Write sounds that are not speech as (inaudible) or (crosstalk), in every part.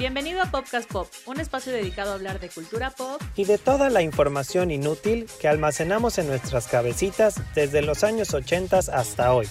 Bienvenido a Popcast Pop, un espacio dedicado a hablar de cultura pop y de toda la información inútil que almacenamos en nuestras cabecitas desde los años 80 hasta hoy.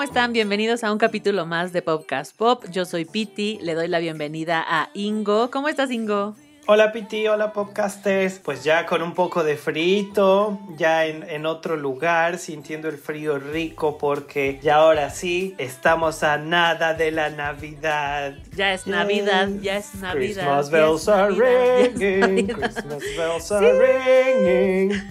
¿Cómo están? Bienvenidos a un capítulo más de Podcast Pop. Yo soy Piti, le doy la bienvenida a Ingo. ¿Cómo estás, Ingo? Hola Piti, hola podcasters. Pues ya con un poco de frito, ya en, en, otro lugar, sintiendo el frío rico porque ya ahora sí estamos a nada de la Navidad. Ya es Navidad, ya es Navidad. (laughs) Christmas bells are ringing, Christmas bells are ringing.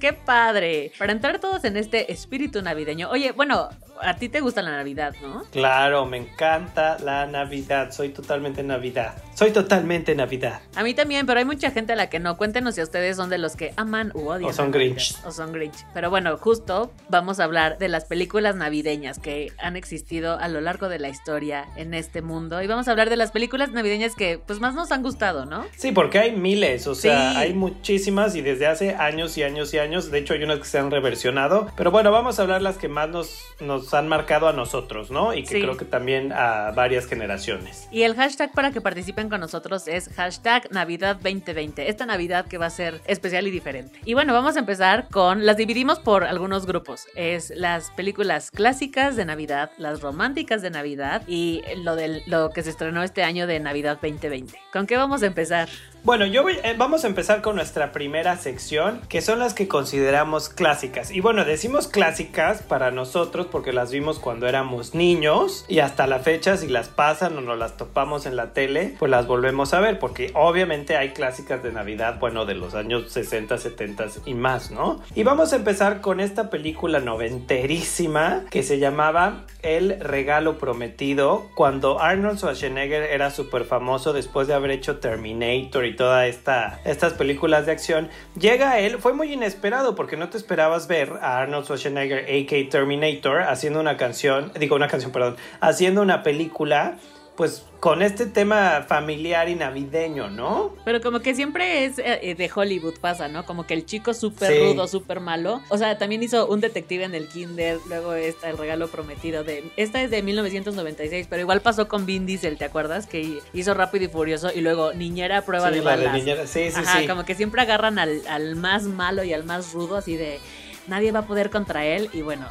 ¡Qué padre! Para entrar todos en este espíritu navideño. Oye, bueno, a ti te gusta la Navidad, ¿no? Claro, me encanta la Navidad. Soy totalmente Navidad. Soy totalmente Navidad. A mí también, pero hay mucha gente a la que no. Cuéntenos si ustedes son de los que aman u odian. O son Grinch. O son Grinch. Pero bueno, justo vamos a hablar de las películas navideñas que han existido a lo largo de la historia en este mundo. Y vamos a hablar de las películas navideñas que pues más nos han gustado, ¿no? Sí, porque hay miles. O sea, hay muchísimas y desde hace años y años y años de hecho, hay unas que se han reversionado. Pero bueno, vamos a hablar las que más nos, nos han marcado a nosotros, ¿no? Y que creo que también a varias generaciones. Y el hashtag para que participen con nosotros es hashtag Navidad 2020. Esta Navidad que va a ser especial y diferente. Y bueno, vamos a empezar con. Las dividimos por algunos grupos. Es las películas clásicas de Navidad, las románticas de Navidad y lo, de lo que se estrenó este año de Navidad 2020. ¿Con qué vamos a empezar? Bueno, yo voy, eh, vamos a empezar con nuestra primera sección, que son las que consideramos clásicas. Y bueno, decimos clásicas para nosotros porque las vimos cuando éramos niños y hasta la fecha si las pasan o nos las topamos en la tele, pues las volvemos a ver porque obviamente hay clásicas de Navidad, bueno, de los años 60, 70 y más, ¿no? Y vamos a empezar con esta película noventerísima que se llamaba El regalo prometido, cuando Arnold Schwarzenegger era súper famoso después de haber hecho Terminator y todas esta, estas películas de acción, llega él, fue muy inesperado porque no te esperabas ver a Arnold Schwarzenegger, a.k.a. Terminator, haciendo una canción, digo una canción, perdón, haciendo una película pues con este tema familiar y navideño, ¿no? Pero como que siempre es eh, de Hollywood pasa, ¿no? Como que el chico súper rudo, súper malo. O sea, también hizo un detective en el kinder, luego está el regalo prometido de... Esta es de 1996, pero igual pasó con Vin Diesel, ¿te acuerdas? Que hizo Rápido y Furioso y luego Niñera prueba de balas. Niñera. Sí, sí, Ajá, sí. como que siempre agarran al, al más malo y al más rudo así de nadie va a poder contra él y bueno,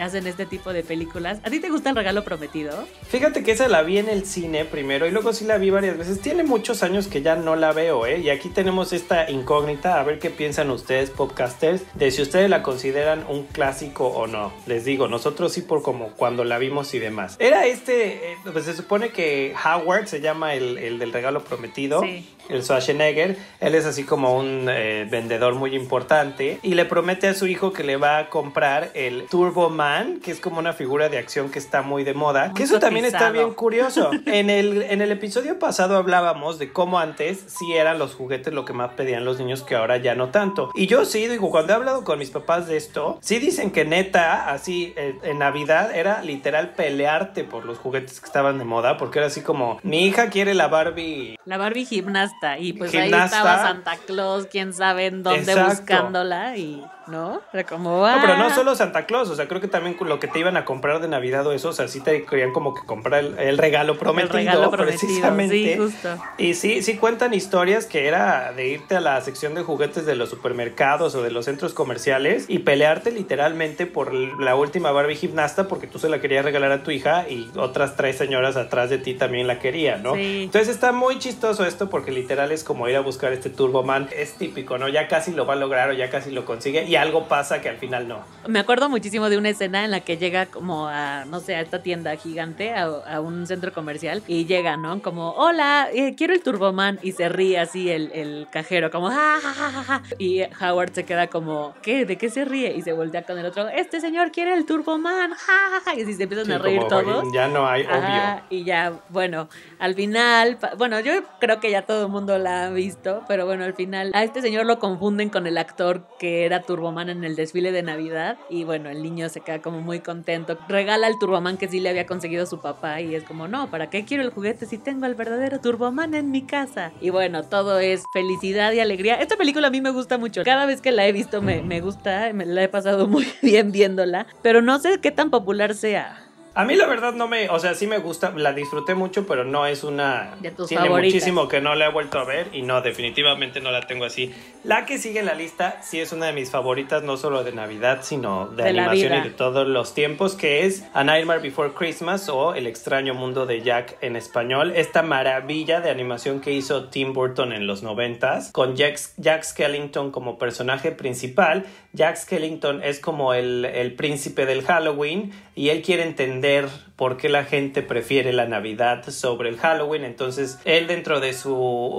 hacen este tipo de películas. ¿A ti te gusta el regalo prometido? Fíjate que esa la vi en el cine primero y luego sí la vi varias veces. Tiene muchos años que ya no la veo, ¿eh? Y aquí tenemos esta incógnita, a ver qué piensan ustedes, podcasters, de si ustedes la consideran un clásico o no. Les digo, nosotros sí por como cuando la vimos y demás. Era este, eh, pues se supone que Howard se llama el, el del regalo prometido. Sí. El Schwarzenegger, él es así como un eh, vendedor muy importante y le promete a su hijo que le va a comprar el Turbo Man, que es como una figura de acción que está muy de moda. Muy que eso también está bien curioso. (laughs) En el, en el episodio pasado hablábamos de cómo antes sí eran los juguetes lo que más pedían los niños, que ahora ya no tanto. Y yo sí digo, cuando he hablado con mis papás de esto, sí dicen que neta, así eh, en Navidad era literal pelearte por los juguetes que estaban de moda, porque era así como, mi hija quiere la Barbie La Barbie gimnasta y pues ahí estaba Santa Claus, quién sabe en dónde Exacto. buscándola y ¿no? Era como No, pero no "Ah". solo Santa Claus, o sea, creo que también lo que te iban a comprar de Navidad o eso, o sea, sí te querían como que comprar el, el regalo prometido, regalo prometido, precisamente. sí, justo. Y sí, sí cuentan historias que era de irte a la sección de juguetes de los supermercados o de los centros comerciales y pelearte literalmente por la última Barbie gimnasta porque tú se la querías regalar a tu hija y otras tres señoras atrás de ti también la querían, ¿no? Sí. Entonces está muy chistoso esto porque literal es como ir a buscar este Turboman. Es típico, ¿no? Ya casi lo va a lograr o ya casi lo consigue y algo pasa que al final no. Me acuerdo muchísimo de una escena en la que llega como a, no sé, a esta tienda gigante, a, a un centro comercial, y llega, ¿no? Como, hola, eh, quiero el Turboman, y se ríe así el, el cajero, como, "Ja, ja, ja, ja, ja". Y Howard se queda como, ¿qué? ¿De qué se ríe? Y se voltea con el otro, este señor quiere el Turboman, ja, ja, ja", Y así se empiezan Sí, a reír como, todos. Ya no hay, Ajá, obvio. y ya, bueno, al final, bueno, yo creo que ya todo el mundo la ha visto, pero bueno, al final a este señor lo confunden con el actor que era Turboman en el desfile de Navidad y bueno, el niño se queda como muy contento. Regala el Turboman que sí le había conseguido su papá y es como, no, ¿para qué quiero el juguete si tengo el verdadero Turboman en mi casa? Y bueno, todo es felicidad y alegría. Esta película a mí me gusta mucho. Cada vez que la he visto me, me gusta, me la he pasado (laughs) muy bien viéndola, pero no sé qué tan popular sea. A mí la verdad no me, o sea, sí me gusta, la disfruté mucho, pero no es una... De tus Tiene favoritas. muchísimo que no la he vuelto a ver y no, definitivamente no la tengo así. La que sigue en la lista sí es una de mis favoritas, no solo de Navidad, sino de, animación y de todos los tiempos, que es A Nightmare Before Christmas o El extraño mundo de Jack en español. Esta maravilla de animación que hizo Tim Burton en los noventas, con Jack, Jack Skellington como personaje principal. Jack Skellington es como el, el príncipe del Halloween y él quiere entender por qué la gente prefiere la Navidad sobre el Halloween. Entonces, él dentro de su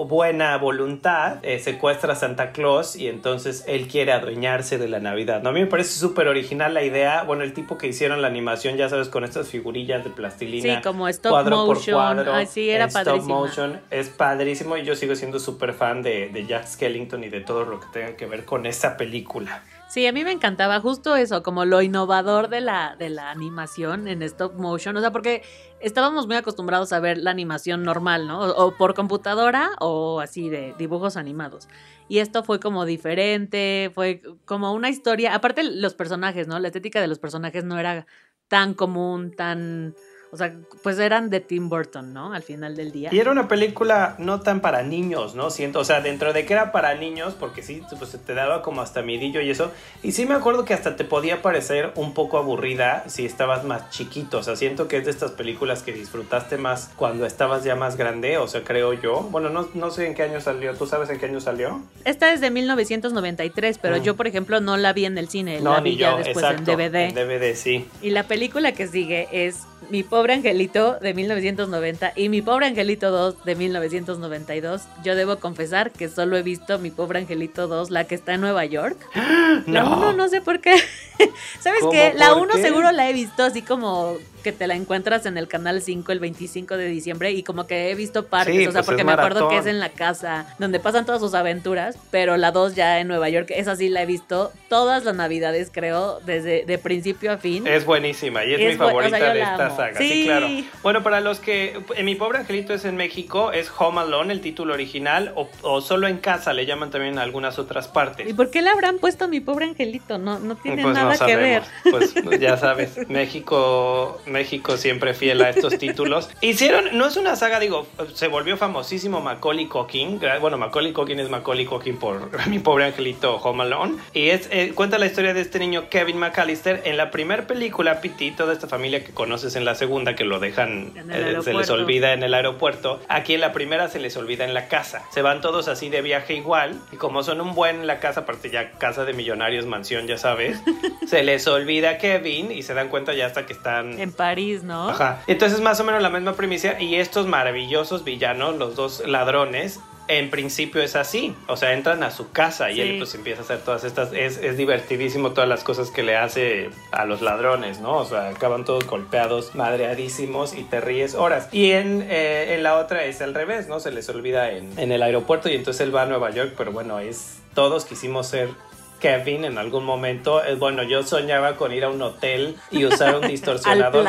buena voluntad eh, secuestra a Santa Claus y entonces él quiere adueñarse de la Navidad. ¿no? A mí me parece súper original la idea. Bueno, el tipo que hicieron la animación, ya sabes, con estas figurillas de plastilina. Sí, como stop cuadro por motion. cuadro, Ay, sí, era stop motion. Es padrísimo y yo sigo siendo súper fan de, de Jack Skellington y de todo lo que tenga que ver con esa película. Sí, a mí me encantaba justo eso, como lo innovador de la, de la animación en stop motion. O sea, porque estábamos muy acostumbrados a ver la animación normal, ¿no? O, o por computadora o así de dibujos animados. Y esto fue como diferente, fue como una historia. Aparte, los personajes, ¿no? La estética de los personajes no era tan común, tan. O sea, pues eran de Tim Burton, ¿no? Al final del día. Y era una película no tan para niños, ¿no? Siento, o sea, dentro de que era para niños, porque sí, pues te daba como hasta midillo y eso. Y sí me acuerdo que hasta te podía parecer un poco aburrida si estabas más chiquito. O sea, siento que es de estas películas que disfrutaste más cuando estabas ya más grande, o sea, creo yo. Bueno, no, no sé en qué año salió. ¿Tú sabes en qué año salió? Esta es de 1993, pero Mm. yo, por ejemplo, no la vi en el cine, No, la vi ni ya yo, después exacto. en DVD. En DVD, sí. Y la película que sigue es Mi pobre angelito de 1990 y Mi pobre angelito 2 de 1992. Yo debo confesar que solo he visto Mi pobre angelito 2, la que está en Nueva York. (gasps) La No. 1 no sé por qué. (laughs) ¿Sabes ¿Cómo qué? La por 1 qué? seguro la he visto así como que te la encuentras en el canal 5 el 25 de diciembre y como que he visto partes, Sí, o sea, pues porque me acuerdo que es en la casa donde pasan todas sus aventuras, pero la 2 ya en Nueva York, esa sí la he visto todas las navidades, creo, desde de principio a fin. Es buenísima y es, Es mi bu- o sea, favorita de esta amo. saga. Sí. Sí. claro. Bueno, para los que. En Mi Pobre Angelito es en México, es Home Alone, el título original, o, o Solo en Casa, le llaman también en algunas otras partes. ¿Y por qué le habrán puesto a mi pobre angelito? No, no tiene Pues nada no que ver. Pues (laughs) ya sabes, México, México siempre fiel a estos (laughs) títulos. Hicieron, no es una saga, digo, se volvió famosísimo Macaulay Culkin. Bueno, Macaulay Culkin es Macaulay Culkin por (laughs) mi pobre angelito Home Alone. Y es, eh, cuenta la historia de este niño Kevin McAllister en la primera película, Piti, toda esta familia que conoces en la segunda, que lo dejan, eh, se les olvida en el aeropuerto. Aquí en la primera se les olvida en la casa. Se van todos así de viaje igual. Y como son un buen en la casa, aparte ya casa de millonarios, mansión, ya sabes, (laughs) se les olvida Kevin y se dan cuenta ya hasta que están En París, ¿no? Ajá. Entonces más o menos la misma primicia y estos maravillosos villanos, los dos ladrones, en principio es así, o sea, entran a su casa y Sí. él pues empieza a hacer todas estas, es, es divertidísimo todas las cosas que le hace a los ladrones, ¿no? O sea, acaban todos golpeados, madreadísimos y te ríes horas. Y en, eh, en la otra es al revés, ¿no? Se les olvida en, en el aeropuerto y entonces él va a Nueva York, pero bueno, es, todos quisimos ser Kevin en algún momento. Eh, Bueno, yo soñaba con ir a un hotel y usar un (laughs) distorsionador.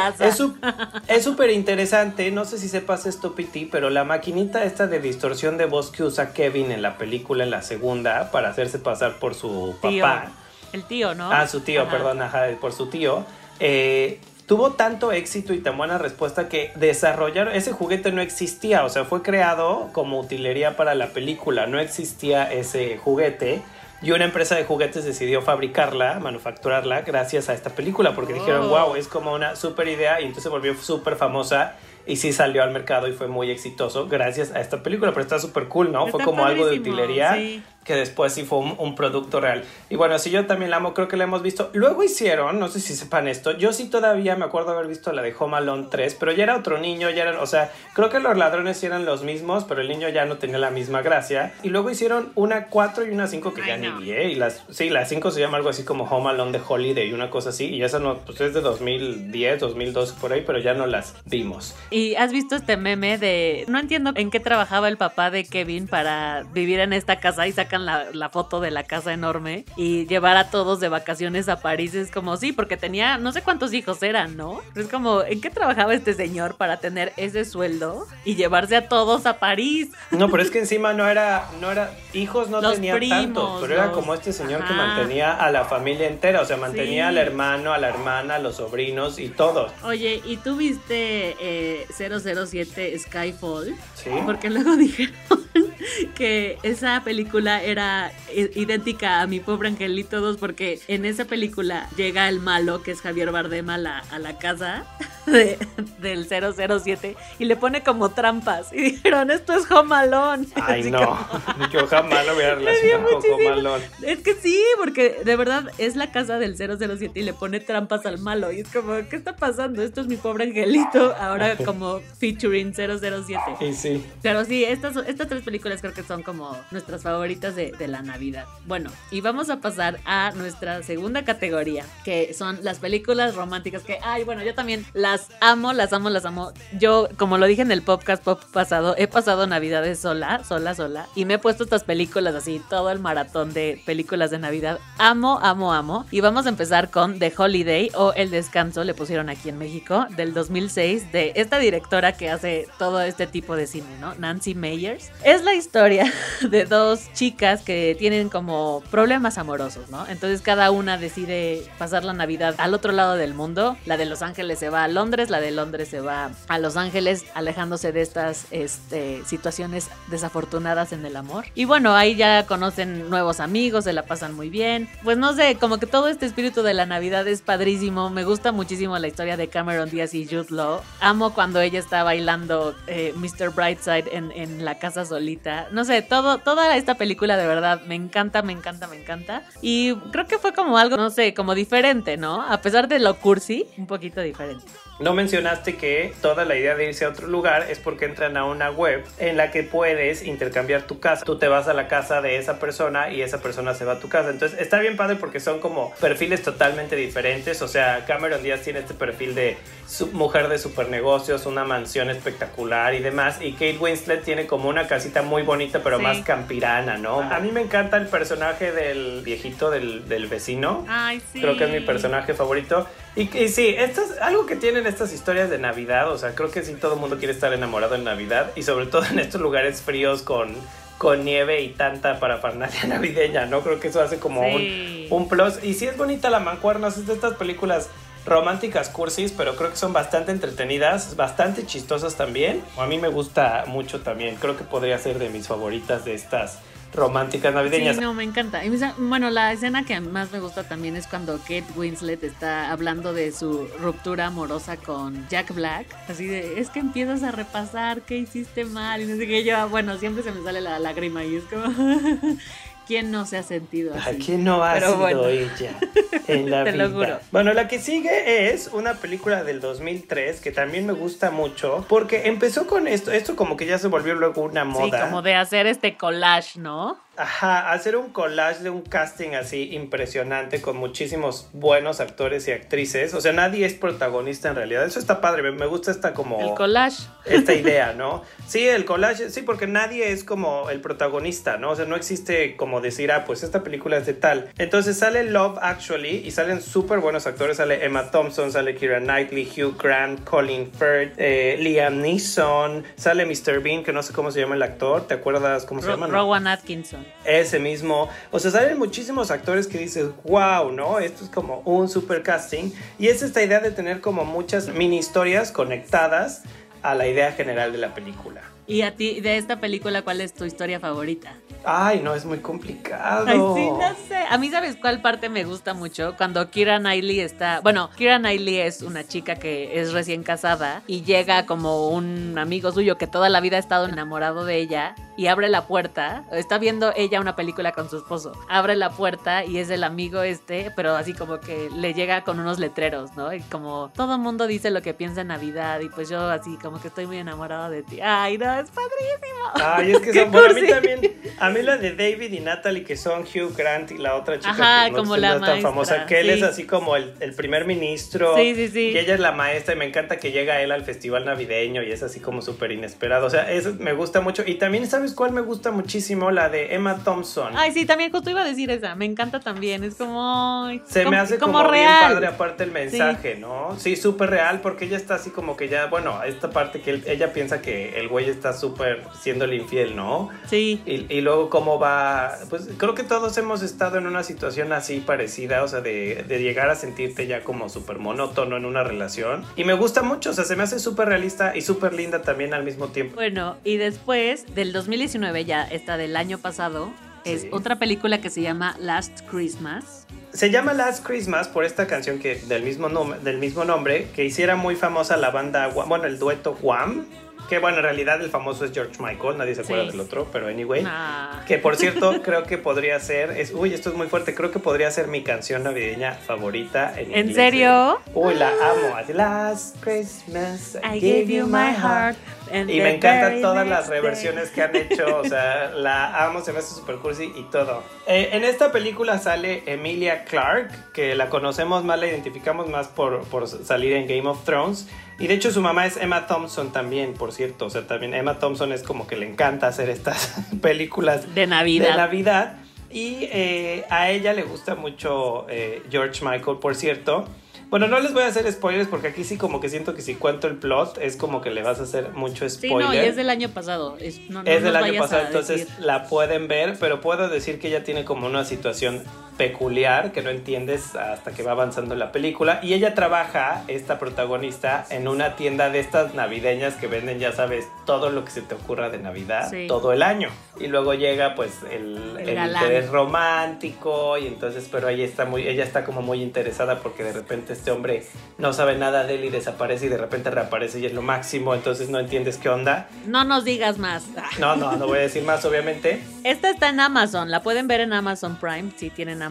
Es súper interesante. No sé si sepas esto, Piti, pero la maquinita esta de distorsión de voz que usa Kevin en la película, en la segunda, para hacerse pasar por su Tío. papá. El tío, ¿no? Ah, su tío, Ajá. perdón, ajá, por su tío. eh, tuvo tanto éxito y tan buena respuesta que desarrollaron. Ese juguete no existía, o sea, fue creado como utilería para la película. No existía ese juguete. Y una empresa de juguetes decidió fabricarla, manufacturarla, gracias a esta película, porque dijeron, Oh. wow, es como una super idea, y entonces se volvió súper famosa. Y sí salió al mercado y fue muy exitoso gracias a esta película, pero está súper cool, ¿no? fue como algo de utilería sí. Que después sí fue un, un producto real. Y bueno, si yo también la amo, creo que la hemos visto. Luego hicieron, no sé si sepan esto, yo sí todavía me acuerdo haber visto la de Home Alone 3, pero ya era otro niño, ya eran, o sea, creo que los ladrones sí eran los mismos, pero el niño ya no tenía la misma gracia. Y luego hicieron una 4 y una 5 que ya no. ni vi, ¿eh? Y las, sí, la 5 se llama algo así como Home Alone de Holiday, una cosa así, y esa no, pues es de 2010, 2012 por ahí, pero ya no las vimos. Y has visto este meme de. No entiendo en qué trabajaba el papá de Kevin para vivir en esta casa y sacan sacan la, la foto de la casa enorme y llevar a todos de vacaciones a París es como, sí, porque tenía, no sé cuántos hijos eran, ¿no? Pero es como, ¿en qué trabajaba este señor para tener ese sueldo y llevarse a todos a París? No, pero es que encima no era, no era, hijos no Los tenía primos, tantos, pero era como este señor que mantenía a la familia entera, o sea, mantenía Sí. al hermano, a la hermana, a los sobrinos y todos. Oye, ¿y tú viste eh, 007 Skyfall? Sí. Porque luego (laughs) dijeron (laughs) que esa película era i- idéntica a Mi Pobre Angelito 2 porque en esa película llega el malo, que es Javier Bardem, a la, a la casa de- del 007 y le pone como trampas. Y dijeron, esto es Home Alone. (laughs) Ay, Así no, como- (laughs) yo jamás lo (laughs) Me dio relacionado con muchísimo- Malón. Es que sí, porque de verdad es la casa del 007 y le pone trampas al malo. Y es como, ¿qué está pasando? Esto es mi pobre angelito, ahora como featuring 007. Y sí. Pero sí, estas, estas tres películas creo que son como nuestras favoritas de, de la Navidad. Bueno, y vamos a pasar a nuestra segunda categoría, que son las películas románticas, que, ay, bueno, yo también amo, las amo, las amo. Yo, como lo dije en el podcast pop pasado, he pasado Navidades sola, sola, sola, y me he puesto estas películas así, todo el maratón de películas de Navidad. Amo, amo, amo. Y vamos a empezar con The Holiday o El Descanso, le pusieron aquí en México, del 2006, de esta directora que hace todo este tipo de cine, ¿no? Nancy Meyers. Es la historia (laughs) de dos chicas que tienen como problemas amorosos, ¿no? Entonces cada una decide pasar la Navidad al otro lado del mundo. La de Los Ángeles se va a Londres, la de Londres se va a Los Ángeles, alejándose de estas este, situaciones desafortunadas en el amor. Y bueno, ahí ya conocen nuevos amigos, se la pasan muy bien. Pues no sé, como que todo este espíritu de la Navidad es padrísimo. Me gusta muchísimo la historia de Cameron Díaz y Jude Law. Amo cuando ella está bailando eh, Mr. Brightside en, en la casa solita. No sé, todo, toda esta película de verdad me encanta, me encanta, me encanta. Y creo que fue como algo, no sé, como diferente, ¿no? A pesar de lo cursi, un poquito diferente. No mencionaste que toda la idea de irse a otro lugar es porque entran a una web en la que puedes intercambiar tu casa. Tú te vas a la casa de esa persona y esa persona se va a tu casa. Entonces está bien padre porque son como perfiles totalmente diferentes. O sea, Cameron Díaz tiene este perfil de mujer de super negocios, una mansión espectacular y demás. Y Kate Winslet tiene como una casita muy bonita pero Sí. más campirana, ¿no? A mí me encanta el personaje del viejito del, del vecino. Ay, sí. Creo que es mi personaje favorito. Y, y sí, esto es algo que tienen estas historias de Navidad. O sea, creo que sí todo el mundo quiere estar enamorado en Navidad. Y sobre todo en estos lugares fríos con, con nieve y tanta parafernalia (laughs) navideña, ¿no? Creo que eso hace como Sí. un, un plus. Y sí es bonita la mancuerna. Es de estas películas románticas cursis, pero creo que son bastante entretenidas, bastante chistosas también. A mí me gusta mucho también. Creo que podría ser de mis favoritas de estas románticas navideñas. Sí, no, me encanta. Y bueno, la escena que más me gusta también es cuando Kate Winslet está hablando de su ruptura amorosa con Jack Black. Así de, es que empiezas a repasar qué hiciste mal. Y no sé qué. Yo, ah, bueno, siempre se me sale la lágrima y es como, (laughs) ¿quién no se ha sentido ¿A así? quién no ha Pero sido bueno. ella en (laughs) la Te vida? lo juro. Bueno, la que sigue es una película del 2003 que también me gusta mucho porque empezó con esto, esto como que ya se volvió luego una Sí, moda. como de hacer este collage, ¿no? Ajá, hacer un collage de un casting así impresionante con muchísimos buenos actores y actrices. O sea, nadie es protagonista en realidad. Eso está padre, me- gusta esta como El collage. esta idea, ¿no? Sí, el collage, sí, porque nadie es como el protagonista, ¿no? O sea, no existe como decir, ah, pues esta película es de tal. Entonces sale Love Actually y salen súper buenos actores. Sale Emma Thompson, sale Kira Knightley, Hugh Grant, Colin Firth, eh, Liam Neeson, sale Mr. Bean, que no sé cómo se llama el actor. ¿Te acuerdas cómo se Ro- llama? Rowan Atkinson. Ese mismo. O sea, salen muchísimos actores que dices, wow, ¿no? Esto es como un super casting. Y es esta idea de tener como muchas mini historias conectadas a la idea general de la película. Y a ti, de esta película, ¿cuál es tu historia favorita? Ay, no, es muy complicado. Ay, sí, no sé. A mí, ¿sabes cuál parte me gusta mucho? Cuando Kira Knightley está. Bueno, Kira Knightley es una chica que es recién casada y llega como un amigo suyo que toda la vida ha estado enamorado de ella y abre la puerta. Está viendo ella una película con su esposo. Abre la puerta y es el amigo este, pero así como que le llega con unos letreros, ¿no? Y como todo el mundo dice lo que piensa en Navidad y pues yo así como que estoy muy enamorado de ti. Ay, no, es padrísimo. Ay, es que (laughs) son, bueno, a mí también, a mí la de David y Natalie, que son Hugh Grant y la otra chica Ajá, que no, como la es tan maestra, famosa, que él sí. es así como el, el primer ministro. Sí, sí, sí. Y ella es la maestra y me encanta que llega él al festival navideño y es así como súper inesperado. O sea, eso me gusta mucho. Y también, ¿sabes ¿sabes cuál me gusta muchísimo? La de Emma Thompson. Ay, sí, también justo iba a decir esa. Me encanta también. Es como. Se como- me hace como, como bien real. padre aparte el mensaje, ¿no? Sí, súper real porque ella está así como que ya, bueno, esta parte que él- ella piensa que el güey está súper siéndole infiel, ¿no? Sí. Y, y luego cómo va, pues creo que todos hemos estado en una situación así parecida, o sea, de, de llegar a sentirte ya como súper monótono en una relación. Y me gusta mucho, o sea, se me hace súper realista y súper linda también al mismo tiempo. Bueno, y después del 2019, ya esta del año pasado, es Sí. otra película que se llama Last Christmas. Se llama Last Christmas por esta canción que del mismo, del mismo nombre, que hiciera muy famosa la banda, bueno, el dueto Wham, que bueno, en realidad el famoso es George Michael, nadie se acuerda Sí. del otro, pero anyway. Ah. Que por cierto, (laughs) creo que podría ser, es, uy, esto es muy fuerte, creo que podría ser mi canción navideña favorita en ¿En inglés, serio? Uy, la amo. Así, Last Christmas I gave you my heart. and Y me encantan todas las reversiones que han hecho, o sea, (laughs) la amo, se me hace super cursi y todo. Eh, en esta película sale Emilia Clarke, que la conocemos más, la identificamos más por, por salir en Game of Thrones. Y de hecho su mamá es Emma Thompson también, por cierto. O sea, también Emma Thompson es como que le encanta hacer estas (laughs) películas De Navidad. de Navidad. Y eh, a ella le gusta mucho eh, George Michael, por cierto. Bueno, no les voy a hacer spoilers porque aquí sí como que siento que si cuento el plot es como que le vas a hacer mucho Sí, spoiler. no, y es del año pasado. Es, no, no Es del año pasado, entonces decir. la pueden ver, pero puedo decir que ella tiene como una situación peculiar que no entiendes hasta que va avanzando la película. Y ella trabaja, esta protagonista, en una tienda de estas navideñas que venden, ya sabes, todo lo que se te ocurra de Navidad Sí. todo el año. Y luego llega pues el, El el interés romántico y entonces, pero ella está muy, ella está como muy interesada porque de repente este hombre no sabe nada de él y desaparece y de repente reaparece y es lo máximo, entonces no entiendes qué onda. No nos digas más. No, no, no voy a decir más, obviamente. Esta está en Amazon. La pueden ver en Amazon Prime. Si tienen Amazon,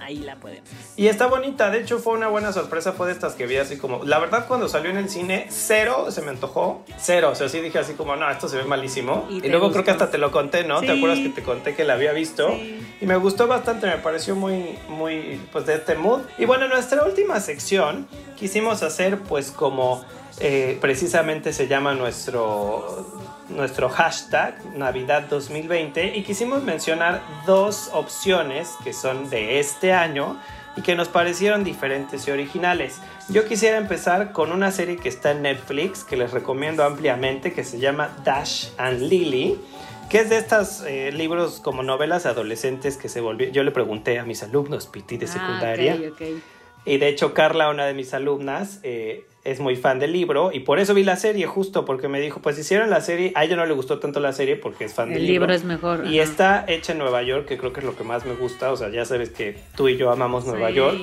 ahí la pueden ver. Y está bonita, de hecho fue una buena sorpresa, fue de estas que vi así como, la verdad cuando salió en el cine, cero se me antojó, cero, o sea, sí dije así como, no, esto se ve malísimo. Y luego creo que hasta te lo conté, ¿no? ¿Te acuerdas que te conté que la había visto? Sí. Y me gustó bastante, me pareció muy, muy, pues de este mood. Y bueno, en nuestra última sección quisimos hacer pues como eh, precisamente se llama nuestro, nuestro hashtag Navidad 2020 y quisimos mencionar dos opciones que son de este año y que nos parecieron diferentes y originales. Yo quisiera empezar con una serie que está en Netflix que les recomiendo ampliamente que se llama Dash and Lily que es de estos libros como novelas adolescentes que se volvió. Yo le pregunté a mis alumnos, Piti, de secundaria. Ah, ok. Y de hecho, Carla, una de mis alumnas, eh, es muy fan del libro y por eso vi la serie, justo porque me dijo: Pues hicieron la serie. A ella no le gustó tanto la serie porque es fan El del libro libro. es mejor. Y ajá. está hecha en Nueva York, que creo que es lo que más me gusta. O sea, ya sabes que tú y yo amamos Nueva. York.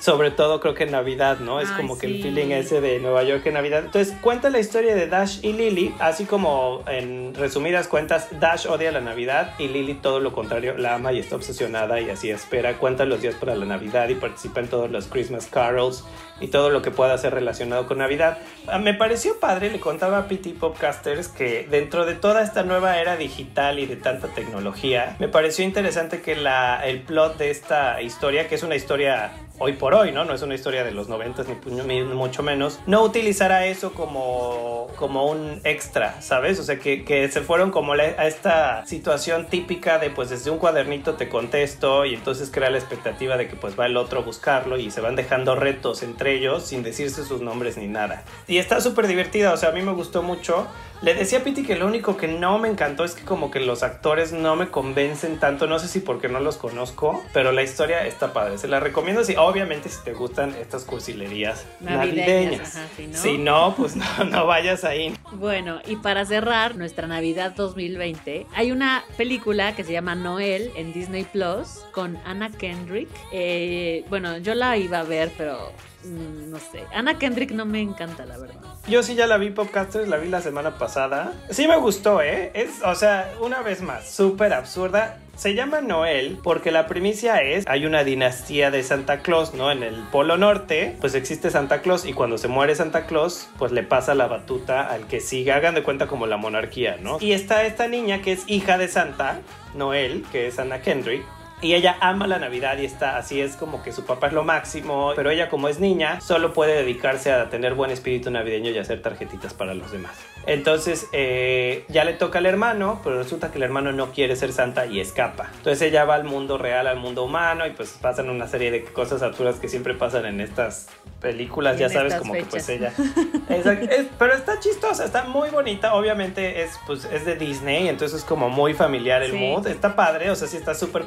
Sobre todo creo que en Navidad, ¿no? Es Ay, como que el feeling ese de Nueva York en Navidad. Entonces cuenta la historia de Dash y Lily, así como en resumidas cuentas, Dash odia la Navidad y Lily todo lo contrario, la ama y está obsesionada y así espera, cuenta los días para la Navidad y participa en todos los Christmas carols y todo lo que pueda ser relacionado con Navidad. Ah, Me pareció padre, le contaba a PT Popcasters que dentro de toda esta nueva era digital y de tanta tecnología, me pareció interesante que la, el plot de esta historia, que es una historia hoy por hoy, ¿no? No es una historia de los 90 ni, ni mucho menos. No utilizará eso como, como un extra, ¿sabes? O sea, que, que se fueron como la- a esta situación típica de pues desde un cuadernito te contesto y entonces crea la expectativa de que pues va el otro a buscarlo y se van dejando retos entre ellos sin decirse sus nombres ni nada. Y está súper divertida, o sea, a mí me gustó mucho. Le decía a Piti que lo único que no me encantó es que como que los actores no me convencen tanto, no sé si porque no los conozco, pero la historia está padre, se la recomiendo si obviamente si te gustan estas cursilerías Navideñas, navideñas. ajá, si no- Si no, pues no, no vayas ahí. Bueno, y para cerrar nuestra Navidad 2020, hay una película que se llama Noel en Disney Plus con Anna Kendrick. Eh, bueno, yo la iba a ver, pero no sé. Anna Kendrick no me encanta, la verdad. Yo sí ya la vi Popcasters, la vi la semana pasada. Sí me gustó, ¿eh? Es, o sea, una vez más, súper absurda. Se llama Noel porque la primicia es, hay una dinastía de Santa Claus, ¿no? En el Polo Norte, pues existe Santa Claus y cuando se muere Santa Claus, pues le pasa la batuta al que sigue, hagan de cuenta como la monarquía, ¿no? Y está esta niña que es hija de Santa, Noel, que es Anna Kendrick, y ella ama la Navidad y está así es como que su papá es lo máximo, pero ella como es niña solo puede dedicarse a tener buen espíritu navideño y hacer tarjetitas para los demás. Entonces eh, ya le toca al hermano, pero resulta que el hermano no quiere ser santa y escapa. Entonces ella va al mundo real, al mundo humano y pues pasan una serie de cosas absurdas que siempre pasan en estas películas, ya sabes, como que pues ella... (laughs) pero está chistosa, está muy bonita, obviamente es, pues, es de Disney, entonces es como muy familiar el mood, está padre, o sea, sí está súper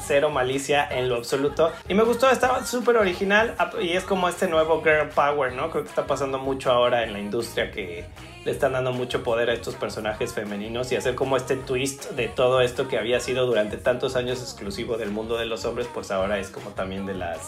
cero malicia en lo absoluto. Y me gustó, estaba súper original y es como este nuevo girl power, ¿no? Creo que está pasando mucho ahora en la industria que le están dando mucho poder a estos personajes femeninos y hacer como este twist de todo esto que había sido durante tantos años exclusivo del mundo de los hombres, pues ahora es como también de las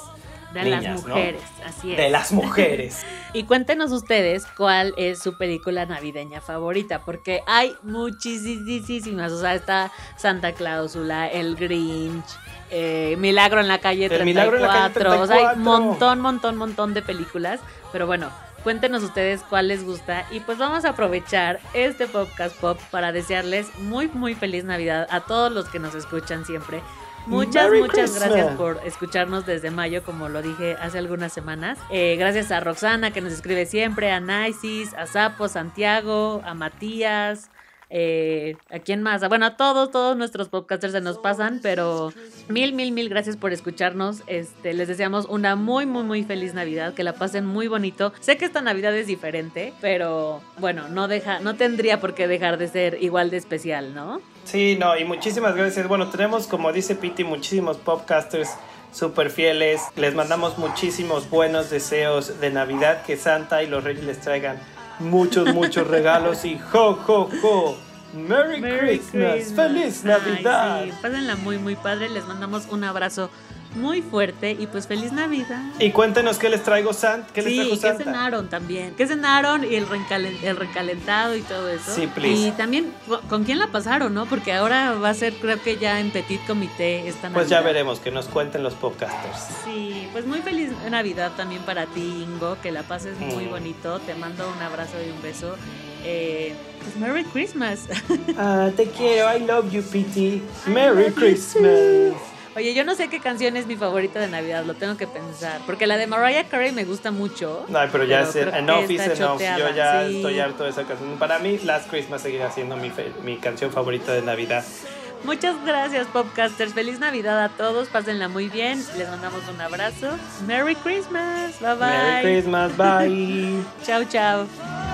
de las mujeres, así es. De las mujeres. y cuéntenos ustedes cuál es su película navideña favorita, porque hay muchísimas. O sea, está Santa Clausula, El Grinch, eh, Milagro en la calle 34. O sea, hay un montón, montón, montón de películas. Pero bueno, cuéntenos ustedes cuál les gusta. Y pues vamos a aprovechar este podcast pop para desearles muy, muy feliz Navidad a todos los que nos escuchan siempre. Muchas, muchas gracias por escucharnos desde mayo, como lo dije hace algunas semanas. Eh, gracias a Roxana, que nos escribe siempre, a Nisis, a Sapo, Santiago, a Matías, eh, ¿A quién más? Bueno, a todos, todos nuestros podcasters se nos pasan, pero mil, mil, mil gracias por escucharnos. Este, les deseamos una muy, muy, muy feliz Navidad, que la pasen muy bonito. Sé que esta Navidad es diferente, pero bueno, no deja, no tendría por qué dejar de ser igual de especial, ¿no? Sí, no, y muchísimas gracias. Bueno, tenemos, como dice Piti, muchísimos podcasters súper fieles. Les mandamos muchísimos buenos deseos de Navidad, que Santa y los Reyes les traigan muchos, muchos regalos y jo, jo, jo. Merry, Christmas. feliz Navidad. sí. Pásenla muy, muy padre. Les mandamos un abrazo muy fuerte y pues feliz Navidad. Y cuéntenos qué les traigo Sant, qué sí, les traigo cenaron también? ¿Qué cenaron y el, el recalentado y todo eso? Sí, please. Y también con quién la pasaron, ¿no? Porque ahora va a ser creo que ya en petit comité esta Navidad. Pues ya veremos, que nos cuenten los podcasters. Sí, pues muy feliz Navidad también para ti, Ingo, que la pases muy mm. bonito. Te mando un abrazo y un beso. Eh, pues Merry Christmas. (laughs) Ah, te quiero, I love you, Pity. Merry Christmas. Oye, yo no sé qué canción es mi favorita de Navidad, lo tengo que pensar. Porque la de Mariah Carey me gusta mucho. No, pero ya es enough is enough. Yo ya estoy harto de esa canción. Para mí, Last Christmas seguirá siendo mi, mi canción favorita de Navidad. Muchas gracias, Popcasters. Feliz Navidad a todos. Pásenla muy bien. Les mandamos un abrazo. Merry Christmas. Bye bye. Merry Christmas. Bye. (laughs) chao, chao.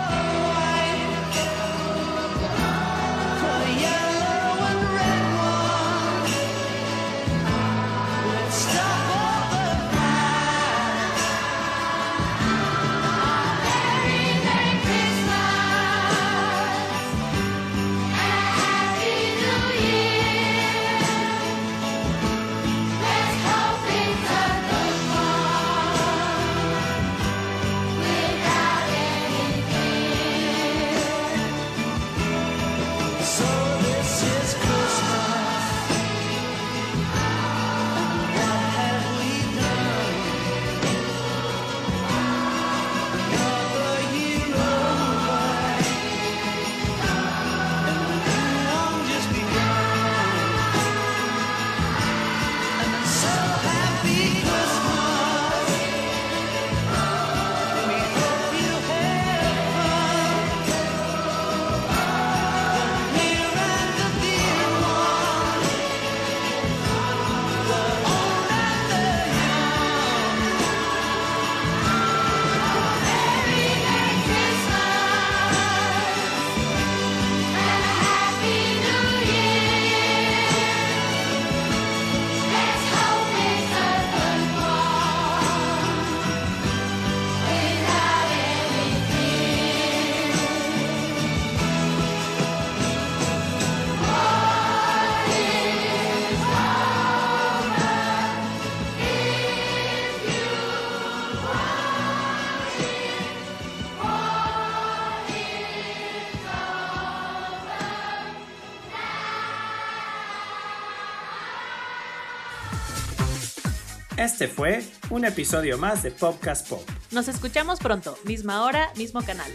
Este fue un episodio más de Podcast Pop. Nos escuchamos pronto, misma hora, mismo canal.